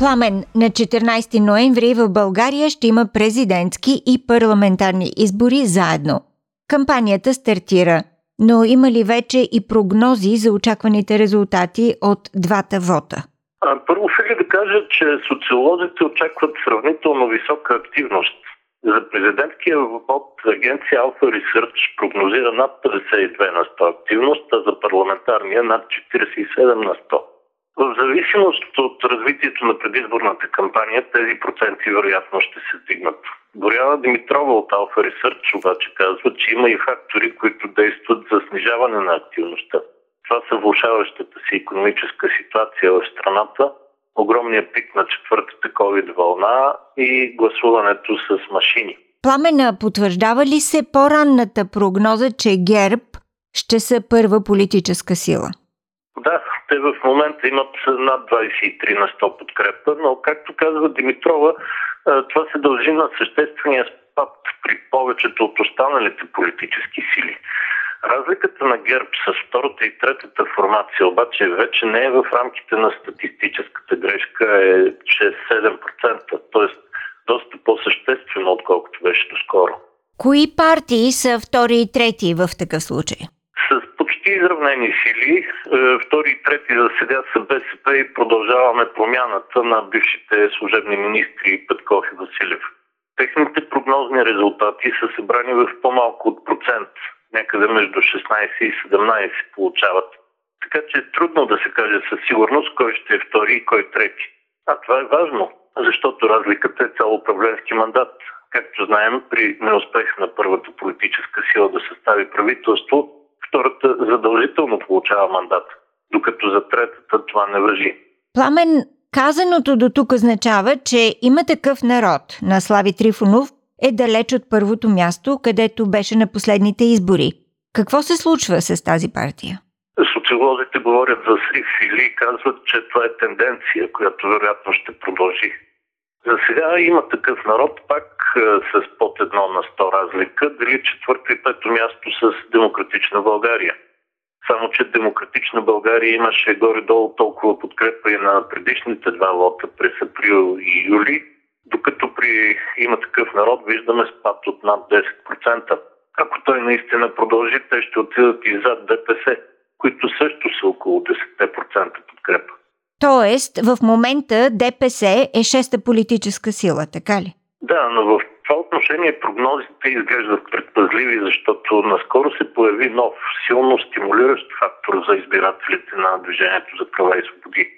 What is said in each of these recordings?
Пламен, на 14 ноември в България ще има президентски и парламентарни избори заедно. Кампанията стартира, но има ли вече и прогнози за очакваните резултати от двата вота? Първо ще да кажа, че социолозите очакват сравнително висока активност. За президентския вод агенция Alpha Research прогнозира над 52 на 100 активност, а за парламентарния над 47 на 100. В зависимост от развитието на предизборната кампания, тези проценти вероятно ще се стигнат. Боряна Димитрова от Alpha Research обаче казва, че има и фактори, които действат за снижаване на активността. Това са влушаващата си економическа ситуация в страната, огромния пик на четвъртата COVID вълна и гласуването с машини. Пламена потвърждава ли се по-ранната прогноза, че ГЕРБ ще са първа политическа сила? Те в момента имат над 23 на 100 подкрепа, но както казва Димитрова, това се дължи на съществения спад при повечето от останалите политически сили. Разликата на ГЕРБ с втората и третата формация обаче вече не е в рамките на статистическата грешка, е 6-7%, т.е. доста по-съществено, отколкото беше доскоро. Кои партии са втори и трети в такъв случай? Изравнени сили, е, втори и трети за сега са БСП и продължаваме промяната на бившите служебни министри Петков и Василев. Техните прогнозни резултати са събрани в по-малко от процент някъде между 16 и 17 получават. Така че е трудно да се каже със сигурност кой ще е втори и кой трети. А това е важно, защото разликата е цял управленски мандат. Както знаем, при неуспех на първата политическа сила да състави правителство, втората задължително получава мандат, докато за третата това не въжи. Пламен, казаното до тук означава, че има такъв народ на Слави Трифонов, е далеч от първото място, където беше на последните избори. Какво се случва с тази партия? Социолозите говорят за срив или казват, че това е тенденция, която вероятно ще продължи. За сега има такъв народ, пак с под едно на сто разлика, дали четвърто и пето място с Демократична България. Само, че Демократична България имаше горе-долу толкова подкрепа и на предишните два лота през април и юли, докато при има такъв народ виждаме спад от над 10%. Ако той наистина продължи, те ще отидат и зад ДПС, които също са около 10% подкрепа. Тоест, в момента ДПС е шеста политическа сила, така ли? Да, но в това отношение прогнозите изглеждат предпазливи, защото наскоро се появи нов, силно стимулиращ фактор за избирателите на Движението за права и свободи.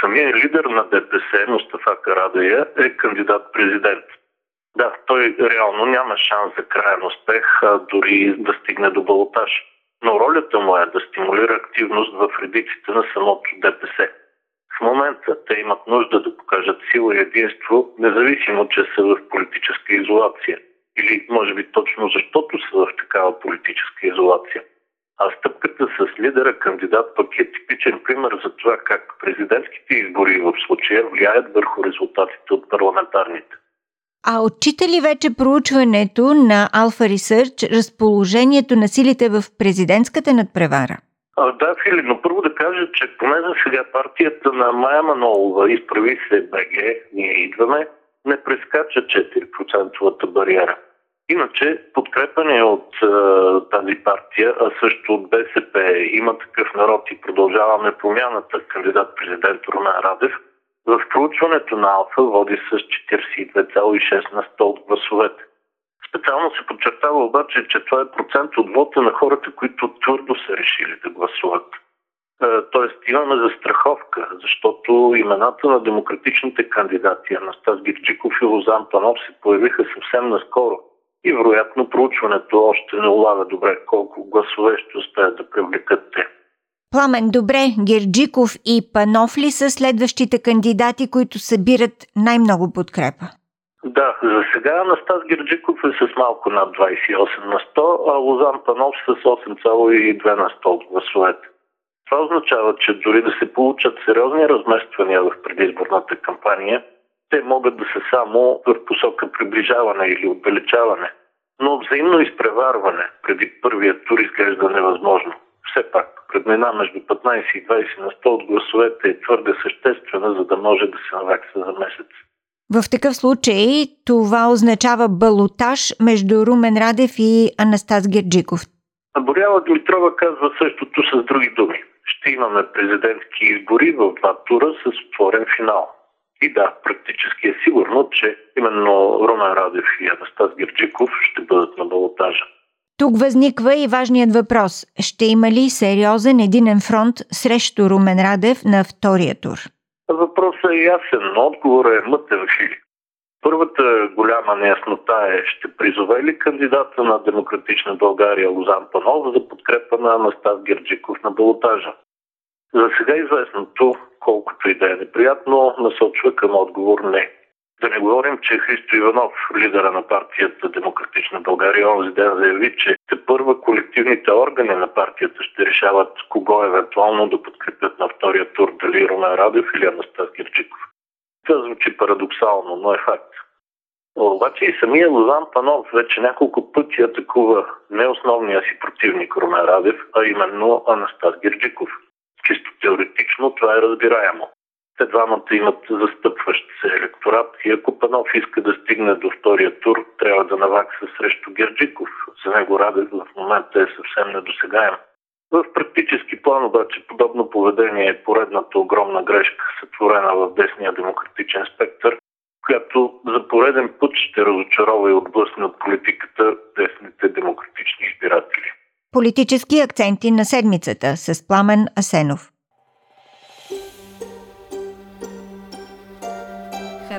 Самият лидер на ДПС, Мустафа Карадая, е кандидат-президент. Да, той реално няма шанс за крайен успех, а дори да стигне до балотаж. Но ролята му е да стимулира активност в редиците на самото ДПС. В момента те имат нужда да покажат сила и единство, независимо, че са в политическа изолация. Или може би точно защото са в такава политическа изолация. А стъпката с лидера кандидат пък е типичен пример за това как президентските избори в случая влияят върху резултатите от парламентарните. А отчита ли вече проучването на Alpha Research разположението на силите в президентската надпревара? А, да, Фили, но първо да кажа, че поне за сега партията на Майя Манолова изправи се БГ, ние идваме, не прескача 4 бариера. Иначе подкрепане от е, тази партия, а също от БСП има такъв народ и продължаваме промяната кандидат президент Румен Радев. В проучването на Алфа води с 42,6 на 100 от гласовете. Специално се подчертава обаче, че това е процент от вота на хората, които твърдо са решили да гласуват. Тоест имаме застраховка, защото имената на демократичните кандидати Анастас Гирджиков и Лозан Панов се появиха съвсем наскоро – и вероятно проучването още не улага добре колко гласове ще успеят да привлекат те. Пламен, добре, Герджиков и Панов ли са следващите кандидати, които събират най-много подкрепа? Да, за сега Анастас Герджиков е с малко над 28 на 100, а Лозан Панов с 8,2 на 100 от гласовете. Това означава, че дори да се получат сериозни размествания в предизборната кампания, те могат да са само в посока приближаване или отдалечаване. Но взаимно изпреварване преди първия тур изглежда невъзможно. Все пак, предмина между 15 и 20 на 100 от гласовете е твърде съществена, за да може да се навакса за месец. В такъв случай това означава балотаж между Румен Радев и Анастас Герджиков. Боряла Дмитрова казва същото с други думи. Ще имаме президентски избори в два тура с отворен финал. И да, практически е сигурно, че именно Румен Радев и Анастас Герджиков ще бъдат на балотажа. Тук възниква и важният въпрос. Ще има ли сериозен единен фронт срещу Румен Радев на втория тур? Е ясен, но отговорът е мътен фили. Първата голяма неяснота е, ще призове ли кандидата на Демократична България Лозан Панов за подкрепа на Анастас Герджиков на балотажа. За сега известното, колкото и да е неприятно, насочва към отговор не. Да не говорим, че Христо Иванов, лидера на партията Демократична България, онзи ден заяви, че те първа колективните органи на партията ще решават кого евентуално да подкрепят на втория тур, дали Румен Радев или Анастас Кирчиков. Това звучи парадоксално, но е факт. Обаче и самия Лозан Панов вече няколко пъти атакува не основния си противник Румен Радев, а именно Анастас Гирджиков. Чисто теоретично това е разбираемо. Те двамата имат застъпващ се електорат и ако Панов иска да стигне до втория тур, трябва да навакса срещу Герджиков. За него Радев в момента е съвсем недосегаем. В практически план обаче подобно поведение е поредната огромна грешка, сътворена в десния демократичен спектър, която за пореден път ще разочарова и отблъсне от политиката десните демократични избиратели. Политически акценти на седмицата с Пламен Асенов.